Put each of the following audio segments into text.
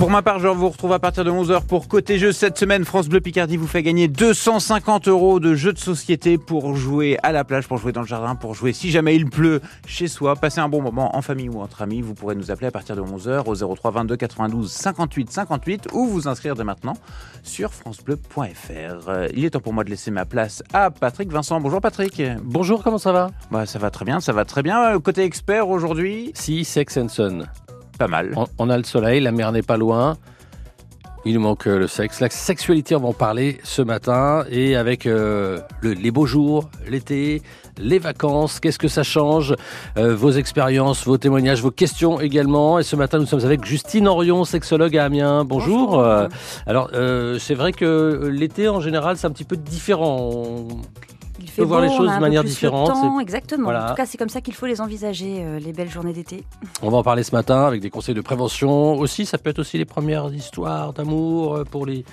Pour ma part, je vous retrouve à partir de 11h pour Côté Jeux. Cette semaine, France Bleu Picardie vous fait gagner 250 euros de jeux de société pour jouer à la plage, pour jouer dans le jardin, pour jouer si jamais il pleut chez soi. Passer un bon moment en famille ou entre amis. Vous pourrez nous appeler à partir de 11h au 03 22 92 58 58 ou vous inscrire dès maintenant sur francebleu.fr. Il est temps pour moi de laisser ma place à Patrick Vincent. Bonjour Patrick. Bonjour, comment ça va? Bah, Ça va très bien, ça va très bien. Côté expert aujourd'hui? Si, Sex and Son. Pas mal. On, a le soleil, la mer n'est pas loin. Il nous manque euh, le sexe. La sexualité, on va en parler ce matin. Et avec euh, les beaux jours, l'été, les vacances, qu'est-ce que ça change euh, Vos expériences, vos témoignages, vos questions également. Et ce matin, nous sommes avec Justine Orion, sexologue à Amiens. Bonjour. alors, c'est vrai que l'été, en général, c'est un petit peu différent fait voir les choses de manière différente. exactement. En tout cas, c'est comme ça qu'il faut les envisager, euh, les belles journées d'été. On va en parler ce matin avec des conseils de prévention aussi. Ça peut être aussi les premières histoires d'amour euh, pour les,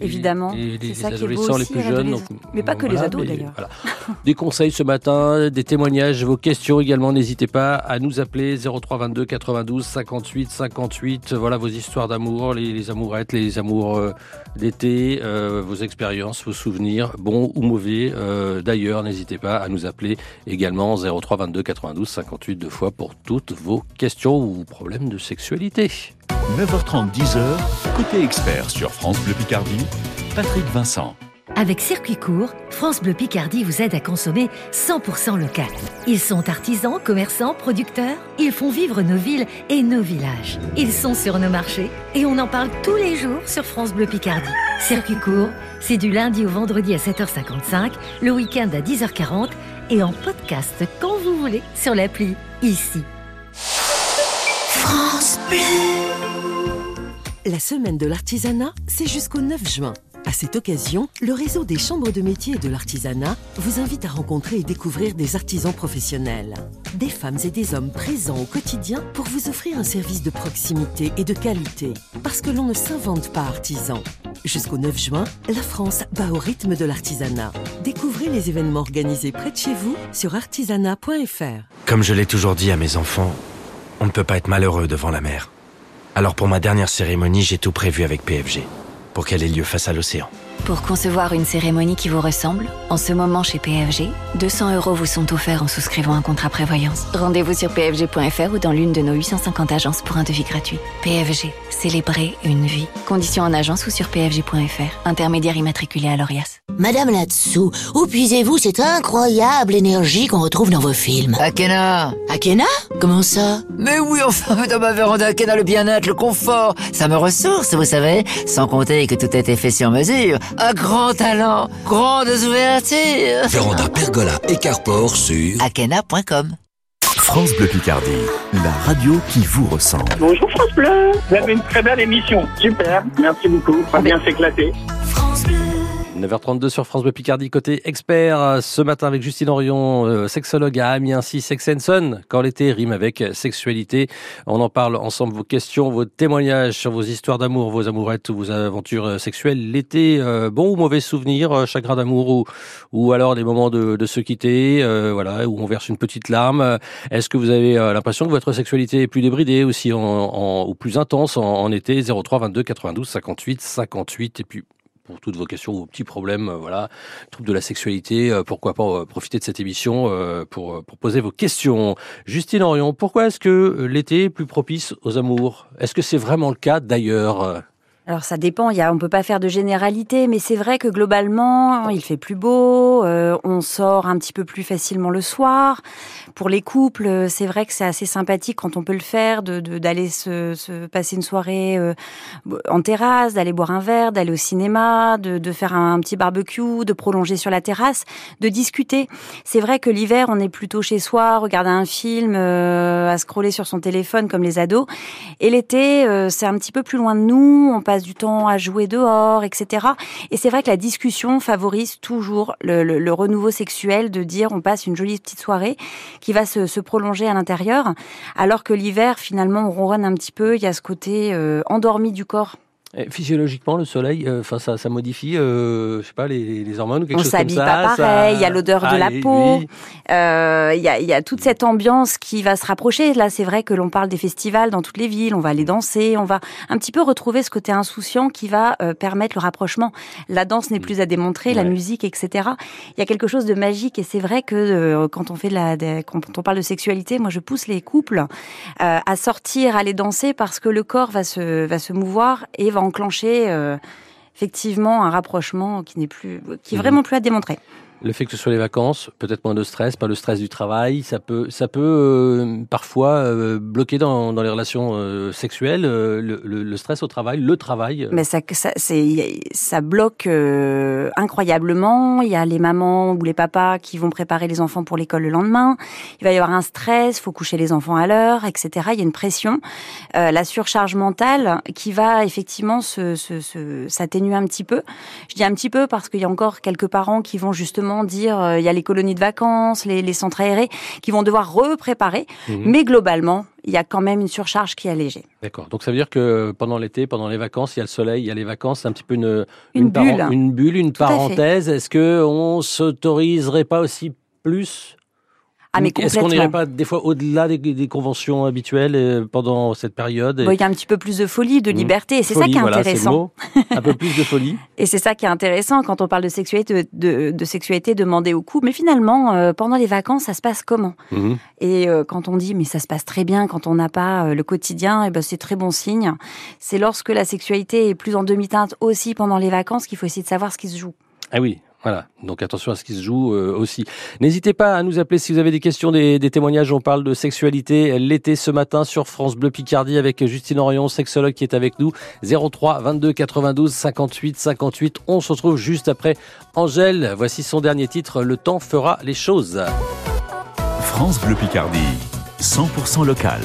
Évidemment. Et les, adolescents les plus jeunes. mais pas que les ados d'ailleurs. Des conseils ce matin, des témoignages, vos questions également. N'hésitez pas à nous appeler 03 22 92 58 58. Voilà vos histoires d'amour, les, amourettes, les amours euh, d'été, euh, vos expériences, vos souvenirs, bons ou mauvais. Euh, d'ailleurs, n'hésitez pas à nous appeler également 03 22 92 58 deux fois pour toutes vos questions ou problèmes de sexualité. 9h30, 10h, côté expert sur France Bleu Picardie, Patrick Vincent. Avec Circuit Court, France Bleu Picardie vous aide à consommer 100% local. Ils sont artisans, commerçants, producteurs. Ils font vivre nos villes et nos villages. Ils sont sur nos marchés et on en parle tous les jours sur France Bleu Picardie. Circuit Court, c'est du lundi au vendredi à 7h55, le week-end à 10h40 et en podcast quand vous voulez sur l'appli ici. La semaine de l'artisanat, c'est jusqu'au 9 juin. À cette occasion, le réseau des chambres de métier et de l'artisanat vous invite à rencontrer et découvrir des artisans professionnels. Des femmes et des hommes présents au quotidien pour vous offrir un service de proximité et de qualité. Parce que l'on ne s'invente pas artisan. Jusqu'au 9 juin, la France bat au rythme de l'artisanat. Découvrez les événements organisés près de chez vous sur artisanat.fr. Comme je l'ai toujours dit à mes enfants, on ne peut pas être malheureux devant la mer. Alors pour ma dernière cérémonie, j'ai tout prévu avec PFG pour qu'elle ait lieu face à l'océan. Pour concevoir une cérémonie qui vous ressemble, en ce moment chez PFG, 200 euros vous sont offerts en souscrivant un contrat prévoyance. Rendez-vous sur pfg.fr ou dans l'une de nos 850 agences pour un devis gratuit. PFG, célébrer une vie. Conditions en agence ou sur pfg.fr. Intermédiaire immatriculé à l'ORIAS. Madame là-dessous, où puisez-vous cette incroyable énergie qu'on retrouve dans vos films? Akena Akena? Comment ça? Mais oui, enfin, dans ma véranda Akena, le bien-être, le confort, ça me ressource, vous savez, sans compter que tout a été fait sur mesure. Un grand talent, grandes ouvertures. Véranda Pergola et Carport sur akena.com. France Bleu Picardie, la radio qui vous ressemble. Bonjour France Bleu, vous avez une très belle émission. Super, merci beaucoup, on va bien s'éclater. 9h32 sur France Bleu Picardie, côté expert, ce matin avec Justine Orion, euh, sexologue à Amiens, si Sex Son, quand l'été rime avec sexualité. On en parle ensemble, vos questions, vos témoignages sur vos histoires d'amour, vos amourettes ou vos aventures sexuelles. L'été, euh, bon ou mauvais souvenir, euh, chagrin d'amour ou, ou alors des moments de, de se quitter, voilà, où on verse une petite larme. Est-ce que vous avez l'impression que votre sexualité est plus débridée aussi en, en, ou plus intense en, en été? 03 22 92 58 58 et puis pour toutes vos questions, vos petits problèmes, euh, voilà, troubles de la sexualité, euh, pourquoi pas euh, profiter de cette émission pour, pour poser vos questions. Justine Orion, pourquoi est-ce que l'été est plus propice aux amours? Est-ce que c'est vraiment le cas d'ailleurs? Alors ça dépend, il y a, on peut pas faire de généralité, mais c'est vrai que globalement, il fait plus beau, euh, on sort un petit peu plus facilement le soir. Pour les couples, c'est vrai que c'est assez sympathique quand on peut le faire, d'aller se, se, passer une soirée euh, en terrasse, d'aller boire un verre, d'aller au cinéma, de, de faire un, petit barbecue, de prolonger sur la terrasse, de discuter. C'est vrai que l'hiver, on est plutôt chez soi, regarder un film, euh, à scroller sur son téléphone comme les ados, et l'été, c'est un petit peu plus loin de nous, on passe du temps à jouer dehors, etc. Et c'est vrai que la discussion favorise toujours le, renouveau sexuel, de dire on passe une jolie petite soirée qui va se, prolonger à l'intérieur, alors que l'hiver finalement on ronronne un petit peu, il y a ce côté euh, endormi du corps Et physiologiquement, le soleil, euh, ça, ça modifie, euh, je sais pas, les, les hormones ou quelque on chose comme s'habille ça. pas pareil, il y a l'odeur de Ah, la peau, euh, il y, a, y a toute cette ambiance qui va se rapprocher. Là, c'est vrai que l'on parle des festivals dans toutes les villes, on va aller danser, on va un petit peu retrouver ce côté insouciant qui va permettre le rapprochement. La danse n'est plus à démontrer, la musique, etc. Il y a quelque chose de magique et c'est vrai que quand on fait de la, de- quand on parle de sexualité, moi je pousse les couples à sortir, à aller danser parce que le corps va se va se mouvoir et va enclencher euh, effectivement un rapprochement qui n'est plus, qui est Mhm. vraiment plus à démontrer. Le fait que ce soit les vacances, peut-être moins de stress, pas le stress du travail, ça peut, ça peut euh, parfois euh, bloquer dans, les relations euh, sexuelles le, stress au travail, le travail. Mais ça, ça, bloque incroyablement. Il y a les mamans ou les papas qui vont préparer les enfants pour l'école le lendemain. Il va y avoir un stress, faut coucher les enfants à l'heure, etc. Il y a une pression, la surcharge mentale qui va effectivement se, se, se- s'atténuer un petit peu. Je dis un petit peu parce qu'il y a encore quelques parents qui vont justement dire euh, il y a les colonies de vacances, les, les centres aérés, qui vont devoir repréparer. Mhm. Mais globalement, il y a quand même une surcharge qui est allégée. D'accord. Donc ça veut dire que pendant l'été, pendant les vacances, il y a le soleil, il y a les vacances, c'est un petit peu une, Une bulle. une bulle, une Tout parenthèse. Est-ce que on s'autoriserait pas aussi plus Ah, mais Est-ce qu'on n'irait pas des fois au-delà des, des conventions habituelles euh, pendant cette période Bon, il y a un petit peu plus de folie, de Mhm. liberté, et c'est ça qui est voilà, intéressant. Un peu plus de folie. Et c'est ça qui est intéressant quand on parle de sexualité, de, de sexualité demandée au couple. Mais finalement, euh, pendant les vacances, ça se passe comment? Mhm. Et euh, quand on dit mais ça se passe très bien quand on n'a pas le quotidien, et ben c'est très bon signe. C'est lorsque la sexualité est plus en demi-teinte aussi pendant les vacances qu'il faut essayer de savoir ce qui se joue. Ah oui, voilà. Donc attention à ce qui se joue euh, aussi. N'hésitez pas à nous appeler si vous avez des questions, des, des témoignages. On parle de sexualité l'été ce matin sur France Bleu Picardie avec Justine Orion, sexologue qui est avec nous. 03 22 92 58 58. On se retrouve juste après Angèle. Voici son dernier titre. Le temps fera les choses. France Bleu Picardie, 100% local.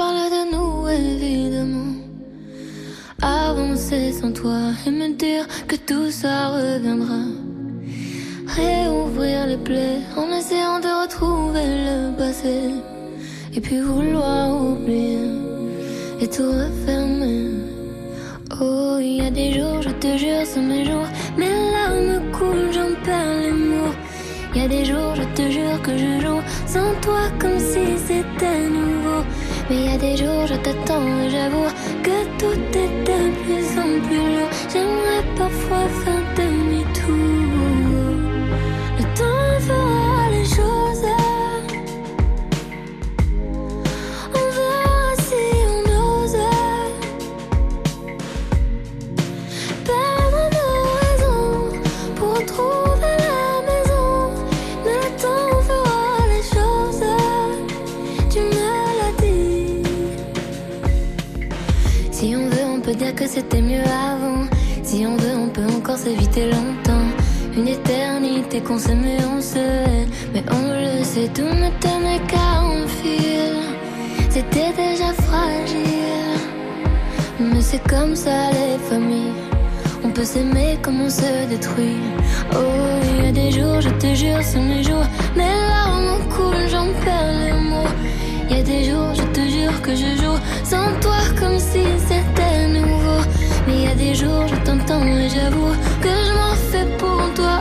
Parle de nous, évidemment. Avancer sans toi et me dire que tout ça reviendra. Réouvrir les plaies en essayant de retrouver le passé. Et puis vouloir oublier et tout refermer. Oh, il y a des jours, je te jure, c'est mes jours. Mes larmes coulent, j'en perds les mots. Il y a des jours, je te jure que je joue sans toi comme si c'était nouveau. Mais il y a des jours, je t'attends et j'avoue que tout est de plus en plus lourd. J'aimerais parfois faire. Dire que c'était mieux avant. Si on veut, on peut encore s'éviter longtemps. Une éternité qu'on s'aimait, on se hait. Mais on le sait, tout ne tenait qu'à un fil. C'était déjà fragile. Mais c'est comme ça les familles. On peut s'aimer comme on se détruit. Oh, il y a des jours, je te jure, c'est mes jours. Mes larmes coulent, j'en perds les mots. Y a des jours, je te jure que je joue sans toi comme si c'était nouveau. Mais y a des jours, je t'entends et j'avoue que je m'en fais pour toi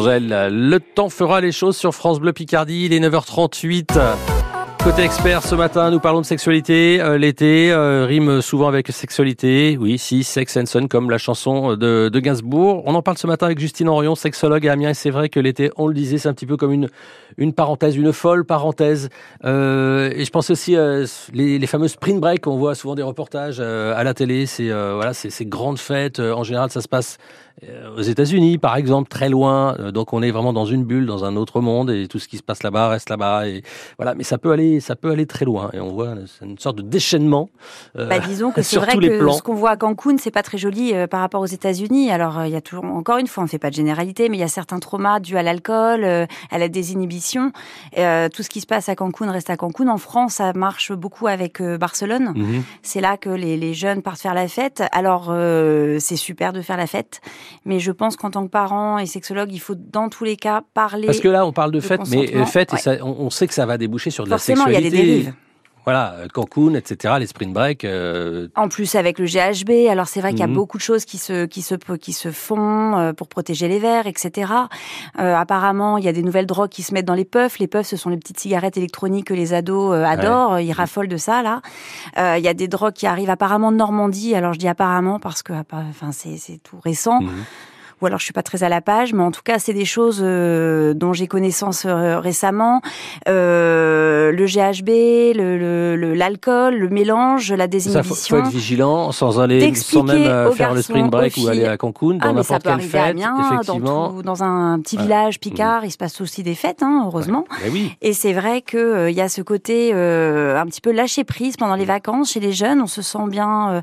Angèle, le temps fera les choses sur France Bleu Picardie, il est 9h38. Côté expert, ce matin, nous parlons de sexualité. Euh, L'été euh, rime souvent avec sexualité. Oui, si, Sex and Son, comme la chanson de, Gainsbourg. On en parle ce matin avec Justine Orion, sexologue à Amiens. Et c'est vrai que l'été, on le disait, c'est un petit peu comme une, une parenthèse, une folle parenthèse. Euh, et je pense aussi les, les fameux spring break. On voit souvent des reportages à la télé. C'est voilà, c'est ces grandes fêtes. En général, ça se passe aux États-Unis, par exemple, très loin. Donc, on est vraiment dans une bulle, dans un autre monde, et tout ce qui se passe là-bas reste là-bas. Et voilà, mais ça peut aller, ça peut aller très loin. Et on voit une sorte de déchaînement. Euh, bah, disons que c'est vrai que ce qu'on voit à Cancun, c'est pas très joli euh, par rapport aux États-Unis. Alors, il y a toujours, encore une fois, on ne fait pas de généralité, mais il y a certains traumas dus à l'alcool, euh, à la désinhibition. tout ce qui se passe à Cancun reste à Cancun. En France, ça marche beaucoup avec Barcelone. Mhm. C'est là que les, les, jeunes partent faire la fête. Alors, c'est super de faire la fête. Mais je pense qu'en tant que parent et sexologue, il faut dans tous les cas parler. Parce que là, on parle de, fête, mais euh, fête, et ça, on, sait que ça va déboucher sur de la sexualité. il y a des dérives. Voilà, euh, Cancun, etc., les spring break. Euh... En plus avec le GHB, alors c'est vrai qu'il y a mhm. beaucoup de choses qui se qui se qui se font euh, pour protéger les verres, etc. Euh, apparemment, il y a des nouvelles drogues qui se mettent dans les puffs. Les puffs, ce sont les petites cigarettes électroniques que les ados adorent. Ils raffolent de ça là. Il y a des drogues qui arrivent apparemment de Normandie. Alors je dis apparemment parce que enfin c'est c'est tout récent. Mhm ou alors je suis pas très à la page, mais en tout cas c'est des choses euh, dont j'ai connaissance euh, récemment. Euh, le GHB, le l'alcool, le, mélange, la désinhibition. Ça faut, faut être vigilant sans aller, sans même faire le spring break ou aller à Cancun dans ah, n'importe quelle fête. effectivement, dans, dans, un petit village picard, il se passe aussi des fêtes, hein, heureusement. oui. Et c'est vrai que il y a ce côté un petit peu lâcher prise pendant les vacances chez les jeunes. On se sent bien,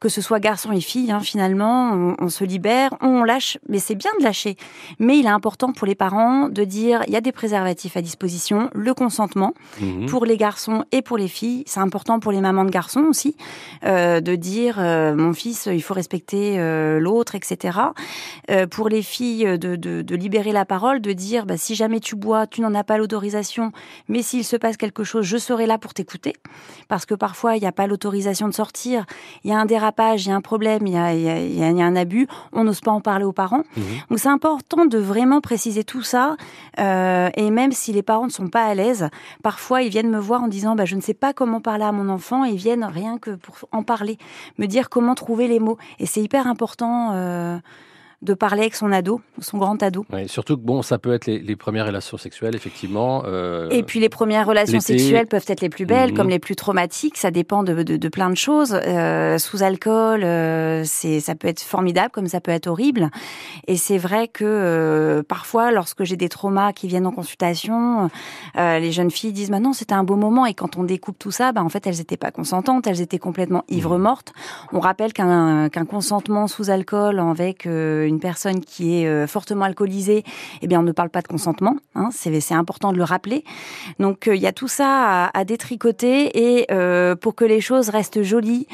que ce soit garçon et fille. Hein, finalement, on, on se libère, on lâche mais c'est bien de lâcher. Mais il est important pour les parents de dire il y a des préservatifs à disposition, le consentement mhm. pour les garçons et pour les filles. C'est important pour les mamans de garçons aussi euh, de dire euh, mon fils, il faut respecter euh, l'autre, etc. pour les filles de, de, de, libérer la parole, de dire bah, si jamais tu bois, tu n'en as pas l'autorisation, mais s'il se passe quelque chose, je serai là pour t'écouter. Parce que parfois il n'y a pas l'autorisation de sortir, il y a un dérapage, il y a un problème, il y a, il y a, il y a un abus, on n'ose pas en parler aux parents Mhm. Donc c'est important de vraiment préciser tout ça. Euh, et même si les parents ne sont pas à l'aise, parfois ils viennent me voir en disant bah, je ne sais pas comment parler à mon enfant. Et ils viennent rien que pour en parler, me dire comment trouver les mots. Et c'est hyper important. Euh, de parler avec son ado, son grand ado. surtout que bon, ça peut être les, premières relations sexuelles, effectivement. Euh, et puis les premières relations sexuelles peuvent être les plus belles, mhm. comme les plus traumatiques. Ça dépend de, de, plein de choses. Euh, sous alcool, euh, c'est ça peut être formidable, comme ça peut être horrible. Et c'est vrai que parfois, lorsque j'ai des traumas qui viennent en consultation, les jeunes filles disent "Maintenant, bah c'était un beau moment." Et quand on découpe tout ça, bah, en fait, elles n'étaient pas consentantes, elles étaient complètement ivres mortes. On rappelle qu'un qu'un consentement sous alcool avec une une personne qui est euh, fortement alcoolisée, eh bien, on ne parle pas de consentement. Hein, c'est important de le rappeler. Donc, euh, il y a tout ça à, détricoter et euh, pour que les choses restent jolies,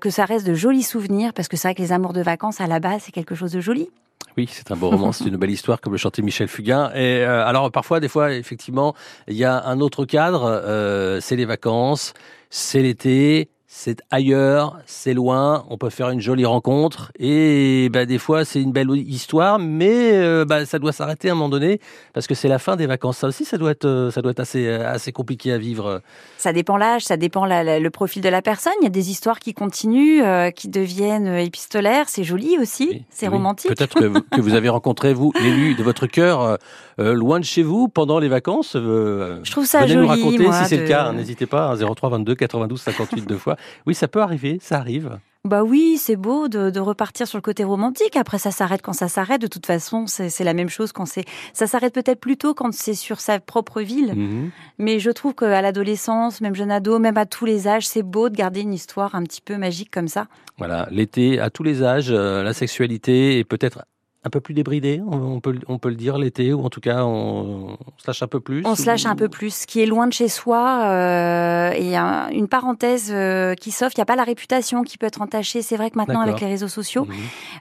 que ça reste de jolis souvenirs, parce que c'est vrai que les amours de vacances, à la base, c'est quelque chose de joli. Oui, c'est un beau roman, c'est une belle histoire, comme le chantait Michel Fugain. Et alors, parfois, des fois, effectivement, il y a un autre cadre, c'est les vacances, c'est l'été, c'est ailleurs, c'est loin, on peut faire une jolie rencontre et bah, des fois c'est une belle histoire, mais euh, bah, ça doit s'arrêter à un moment donné parce que c'est la fin des vacances. Ça aussi, ça doit être, euh, ça doit être assez, euh, assez compliqué à vivre. Ça dépend l'âge, ça dépend le profil de la personne. Il y a des histoires qui continuent, qui deviennent épistolaires. C'est joli aussi, c'est romantique. Peut-être que, vous avez rencontré vous l'élu de votre cœur loin de chez vous pendant les vacances. Je trouve ça venez joli. nous raconter si c'est le cas. N'hésitez pas, 03 22 92 58 deux fois. Oui, ça peut arriver, ça arrive. Bah oui, c'est beau de, repartir sur le côté romantique. Après, ça s'arrête quand ça s'arrête. De toute façon, c'est la même chose quand c'est. Ça s'arrête peut-être plus tôt quand c'est sur sa propre ville. Mhm. Mais je trouve qu'à l'adolescence, même jeune ado, même à tous les âges, c'est beau de garder une histoire un petit peu magique comme ça. Voilà, l'été, à tous les âges, euh, la sexualité est peut-être un peu plus débridé, on peut, on peut le dire l'été, ou en tout cas on, se lâche un peu plus. On se lâche un peu plus, ce qui est loin de chez soi. Euh, et une parenthèse euh, qui s'offre, il n'y a pas la réputation qui peut être entachée. C'est vrai que maintenant avec les réseaux sociaux, mhm.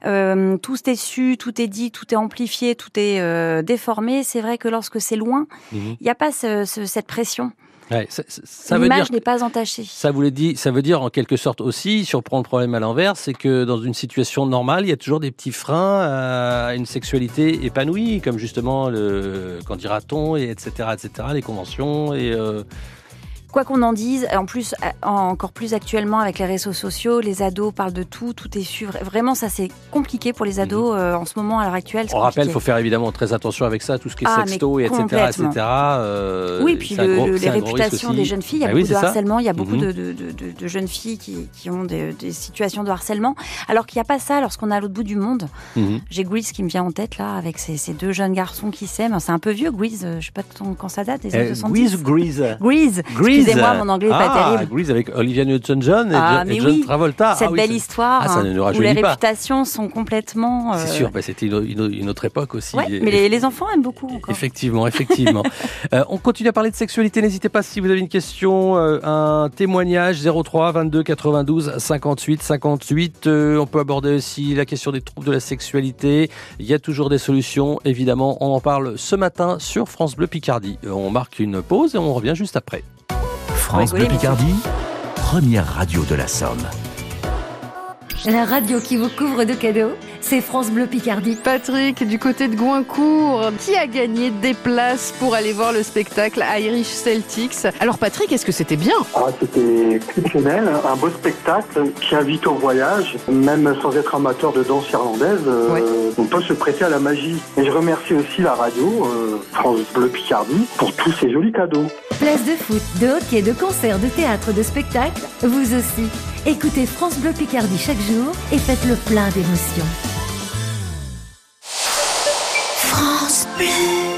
euh, tout est su, tout est dit, tout est amplifié, tout est déformé. C'est vrai que lorsque c'est loin, mhm. il n'y a pas cette pression. Ouais, ça, ça- L'image n'est pas entachée. Ça voulait dire, ça veut dire en quelque sorte aussi, si on prend le problème à l'envers, c'est que dans une situation normale, il y a toujours des petits freins à une sexualité épanouie, comme justement le, qu'en dira-t-on, et etc., etc., les conventions et euh, Quoi qu'on en dise, en plus, euh, encore plus actuellement avec les réseaux sociaux, les ados parlent de tout, tout est su. Vra- Vraiment, ça c'est compliqué pour les ados euh, en ce moment, à l'heure actuelle. Mhm. on rappelle, il faut faire évidemment très attention avec ça, tout ce qui est Ah, sexto, et etc., etc. euh, Oui, puis le- gros- les réputations des jeunes filles, il y a Ah oui, beaucoup de c'est ça. harcèlement, il y a beaucoup Mhm. de, de- de- de- de jeunes filles qui, qui ont des, des situations de harcèlement, alors qu'il n'y a pas ça lorsqu'on est à l'autre bout du monde. Mhm. J'ai Grease qui me vient en tête là, avec ces, ces deux jeunes garçons qui s'aiment. C'est un peu vieux, Grease, je sais pas quand- ça date, des années Euh, 70. Grease ou Grease Grease. Excusez-moi, mon anglais n'est pas ah, terrible. Grease avec Olivia Newton-John et, Ah, John- et mais John oui, Travolta. cette Ah oui, belle histoire Ah, ça ne nous hein, où les pas. réputations sont complètement. C'est euh, sûr, bah, c'était une, autre époque aussi. ouais, Et- mais les, les enfants aiment beaucoup encore. Effectivement, effectivement. Euh, on continue à parler de sexualité. N'hésitez pas si vous avez une question, euh, un témoignage 03 22 92 58 58. Euh, on peut aborder aussi la question des troubles de la sexualité. Il y a toujours des solutions. Évidemment, on en parle ce matin sur France Bleu Picardie. On marque une pause et on revient juste après. France Bleu Picardie, première radio de la Somme. La radio qui vous couvre de cadeaux, c'est France Bleu Picardie. Patrick, du côté de Goincourt, qui a gagné des places pour aller voir le spectacle Irish Celtics? Alors Patrick, est-ce que c'était bien? Ah, c'était exceptionnel, un beau spectacle qui invite au voyage, même sans être amateur de danse irlandaise, euh, on peut se prêter à la magie. Et je remercie aussi la radio, euh, France Bleu Picardie, pour tous ces jolis cadeaux. Place de foot, de hockey, de concert, de théâtre, de spectacle, vous aussi. Écoutez France Bleu Picardie chaque jour et faites le plein d'émotions. France Bleu.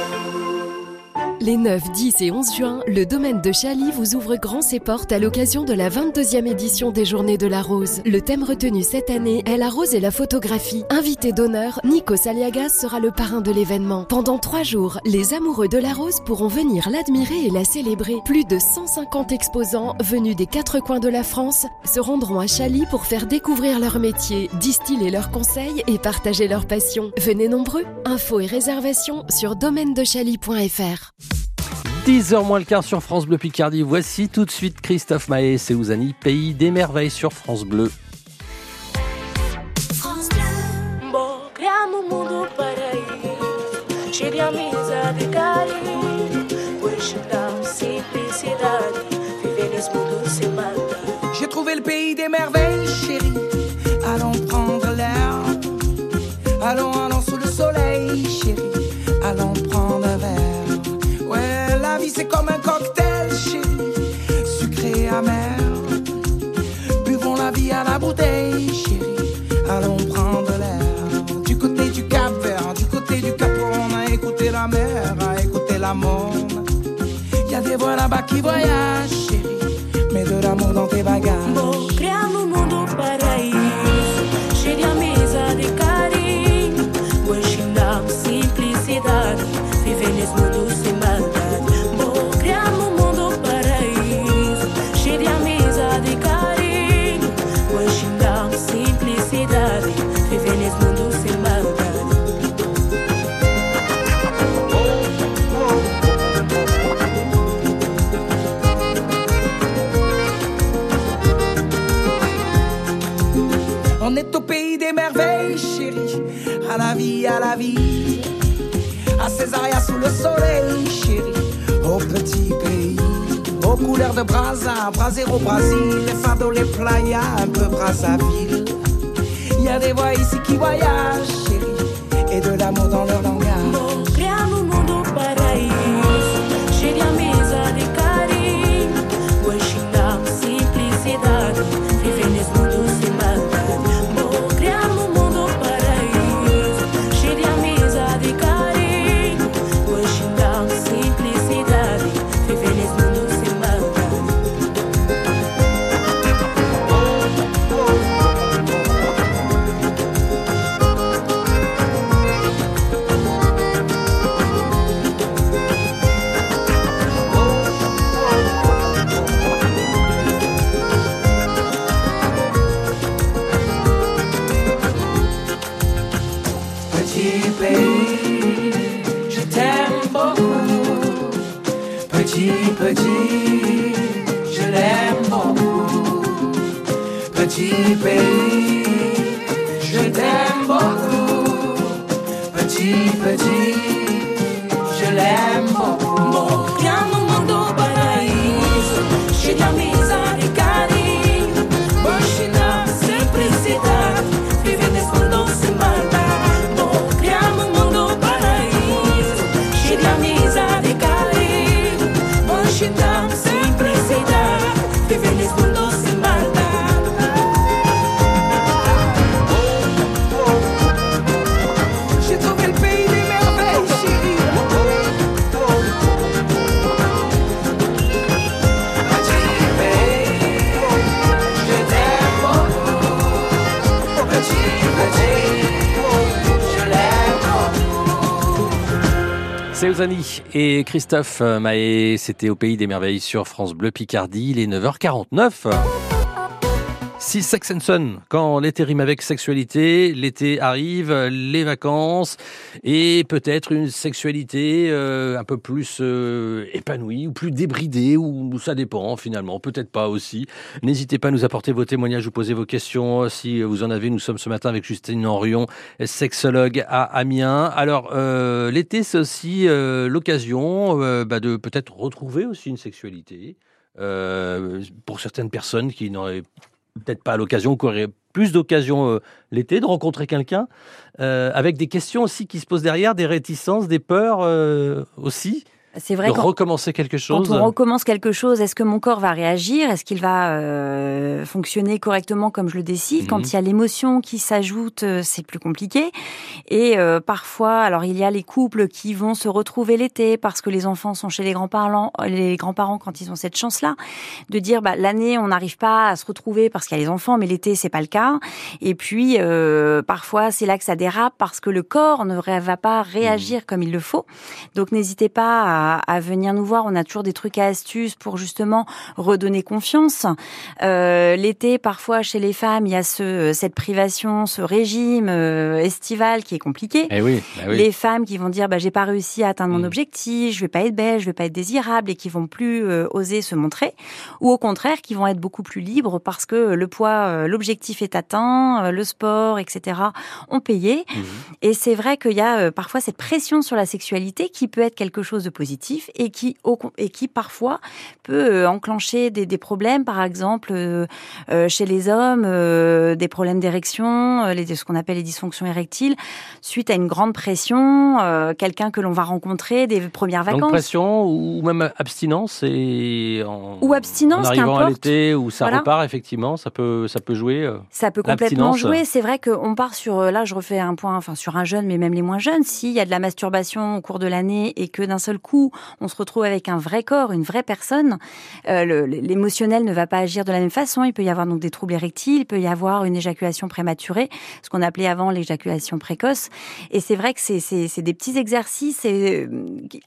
Les 9, 10 et 11 juin, le domaine de Chaly vous ouvre grand ses portes à l'occasion de la 22e édition des Journées de la Rose. Le thème retenu cette année est la rose et la photographie. Invité d'honneur, Nico Saliagas sera le parrain de l'événement. Pendant trois jours, les amoureux de la rose pourront venir l'admirer et la célébrer. Plus de 150 exposants venus des quatre coins de la France se rendront à Chaly pour faire découvrir leur métier, distiller leurs conseils et partager leur passion. Venez nombreux. Infos et réservations sur domaine-de-chaly.fr. 10h moins le quart sur France Bleu Picardie. Voici tout de suite Christophe Maé et Ouzani, Pays des merveilles sur France Bleu. J'ai trouvé le pays des merveilles, écouté la monde. Y a des Aux couleurs de Brasa, Brasero, Brésil. Les fardeaux, les playas, un peu Brazzaville. Il y a des voix ici qui voyagent, chérie. Et de l'amour dans leur langage. Ozani et Christophe Maé, c'était au Pays des Merveilles sur France Bleu Picardie, il est 9h49. Si Sex and Son, quand l'été rime avec sexualité, l'été arrive, les vacances et peut-être une sexualité euh, un peu plus euh, épanouie ou plus débridée ou, ça dépend finalement, peut-être pas aussi. N'hésitez pas à nous apporter vos témoignages ou poser vos questions si vous en avez. Nous sommes ce matin avec Justine Henrion, sexologue à Amiens. Alors euh, l'été c'est aussi euh, l'occasion euh, bah, de peut-être retrouver aussi une sexualité. Euh, pour certaines personnes qui n'auraient peut-être pas l'occasion, qui auraient plus d'occasion euh, l'été de rencontrer quelqu'un, euh, avec des questions aussi qui se posent derrière, des réticences, des peurs euh, aussi. C'est vrai de quand- recommencer quelque chose. Quand on recommence quelque chose, est-ce que mon corps va réagir? Est-ce qu'il va euh, fonctionner correctement comme je le décide? Mhm. Quand il y a l'émotion qui s'ajoute, euh, c'est plus compliqué. Et euh, parfois, alors il y a les couples qui vont se retrouver l'été parce que les enfants sont chez les grands-parents, les grands-parents quand ils ont cette chance-là, de dire bah, l'année on n'arrive pas à se retrouver parce qu'il y a les enfants, mais l'été c'est pas le cas. Et puis euh, parfois c'est là que ça dérape parce que le corps ne va pas réagir comme il le faut. Donc n'hésitez pas à, à venir nous voir. On a toujours des trucs à astuces pour justement redonner confiance. Euh, L'été, parfois chez les femmes, il y a ce, cette privation, ce régime euh, estival qui est compliqué. Eh oui, bah oui. Mm. Les femmes qui vont dire bah j'ai pas réussi à atteindre mon objectif, je vais pas être belle, je vais pas être désirable et qui vont plus euh, oser se montrer ou au contraire qui vont être beaucoup plus libres parce que le poids l'objectif est atteint, le sport etc. ont payé Mm. et c'est vrai qu'il y a parfois cette pression sur la sexualité qui peut être quelque chose de positif et qui au et qui parfois peut euh, enclencher des, des problèmes par exemple euh, euh, chez les hommes euh, des problèmes d'érection, les- ce qu'on appelle les dysfonctions érectiles suite à une grande pression, euh, quelqu'un que l'on va rencontrer des premières Donc vacances. pression ou même abstinence et en, Ou abstinence, en arrivant à l'été où ça Voilà. repart effectivement, ça peut ça peut jouer. Ça peut complètement jouer. C'est vrai qu'on part sur, là, je refais un point, enfin, sur un jeune, mais même les moins jeunes. S'il y a de la masturbation au cours de l'année et que d'un seul coup, on se retrouve avec un vrai corps, une vraie personne, euh, l'émotionnel ne va pas agir de la même façon. Il peut y avoir donc des troubles érectiles, il peut y avoir une éjaculation prématurée, ce qu'on appelait avant l'éjaculation précoce. Et c'est vrai que c'est- des petits exercices euh,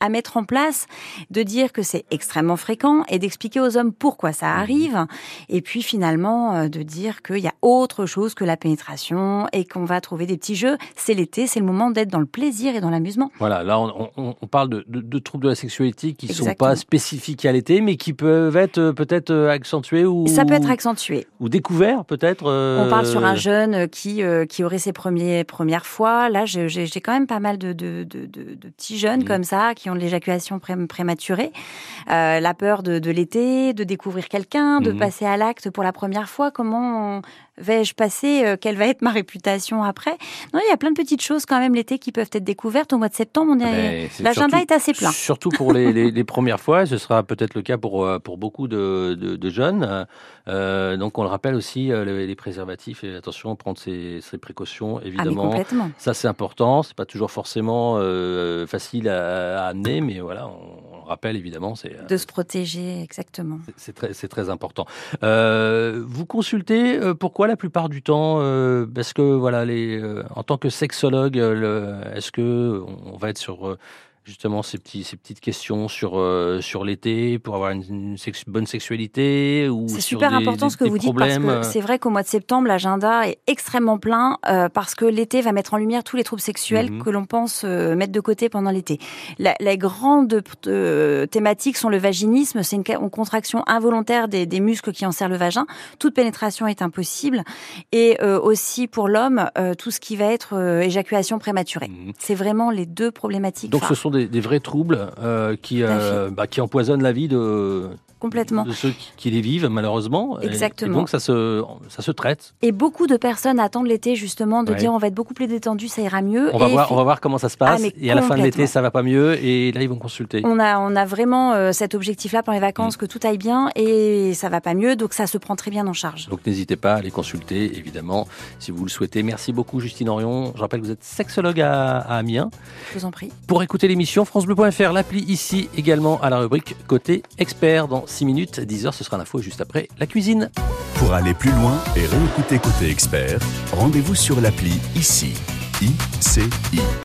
à mettre en place, de dire que c'est extrêmement fréquent et d'expliquer aux hommes pourquoi ça arrive. Et puis finalement, euh, de dire qu'il y a autre chose que la pénétration et qu'on va trouver des petits jeux. C'est l'été, c'est le moment d'être dans le plaisir et dans l'amusement. Voilà, là on, on- on parle de, de- de troubles de la sexualité qui ne sont pas spécifiques à l'été, mais qui peuvent être euh, peut-être euh, accentués ou Ça peut être accentué. ou découverts peut-être. euh, On parle sur un jeune euh, qui, euh, qui aurait ses premiers, premières fois. Là, j'ai quand même pas mal de, de, de, petits jeunes comme ça qui ont de l'éjaculation pré- prématurée. Euh, la peur de, l'été, de découvrir quelqu'un, de Mhm. passer à l'acte pour la première fois. Comment vais-je passer euh, Quelle va être ma réputation après? Non, il y a plein de petites choses quand même l'été qui peuvent être découvertes. Au mois de septembre, est Mais c'est l'agenda est assez plein. Surtout pour les, les- les premières fois, ce sera peut-être le cas pour, euh, pour beaucoup de, de- de jeunes. Euh, donc on le rappelle aussi, les, les préservatifs et attention, prendre ses, ses précautions évidemment. Ah, complètement. Ça c'est important, c'est pas toujours forcément euh, facile à, à amener, mais voilà, on, rappelle évidemment, c'est euh, De se protéger, exactement. c'est très, très important. Euh, vous consultez euh, pourquoi la plupart du temps euh, Parce que voilà, les, en tant que sexologue, est-ce que on va être sur justement ces, petits, ces petites questions sur, euh, sur l'été pour avoir une, une sex- bonne sexualité ou C'est super des- important des- ce que vous dites parce euh, que c'est vrai qu'au mois de septembre, l'agenda est extrêmement plein euh, parce que l'été va mettre en lumière tous les troubles sexuels Mhm. que l'on pense euh, mettre de côté pendant l'été. Les grandes euh, thématiques sont le vaginisme, c'est une, contraction involontaire des, des muscles qui enserrent le vagin. Toute pénétration est impossible et euh, aussi pour l'homme euh, tout ce qui va être euh, éjaculation prématurée. C'est vraiment les deux problématiques. Mhm. Donc ce sont des, des vrais troubles euh, qui, euh, bah, qui empoisonnent la vie de, Complètement. de ceux qui, qui les vivent malheureusement. Exactement. Et donc ça se, ça se traite. Et beaucoup de personnes attendent l'été justement de Ouais. dire on va être beaucoup plus détendu, ça ira mieux. On va, Et voir, on va voir comment ça se Ah, passe. mais et à la fin de l'été, ça va pas mieux. Et là, ils vont consulter. On a, on a vraiment euh, cet objectif-là pendant les vacances, Mm. que tout aille bien et ça va pas mieux, donc ça se prend très bien en charge. Donc n'hésitez pas à les consulter, évidemment, si vous le souhaitez. Merci beaucoup, Justine Orion. Je rappelle que vous êtes sexologue à, à Amiens. Je vous en prie. Pour écouter l'émission, FranceBleu.fr, l'appli ici également à la rubrique Côté Expert. Dans 6 minutes, 10 heures, ce sera l'info juste après la cuisine. Pour aller plus loin et réécouter Côté Expert, rendez-vous sur l'appli ICI. ICI.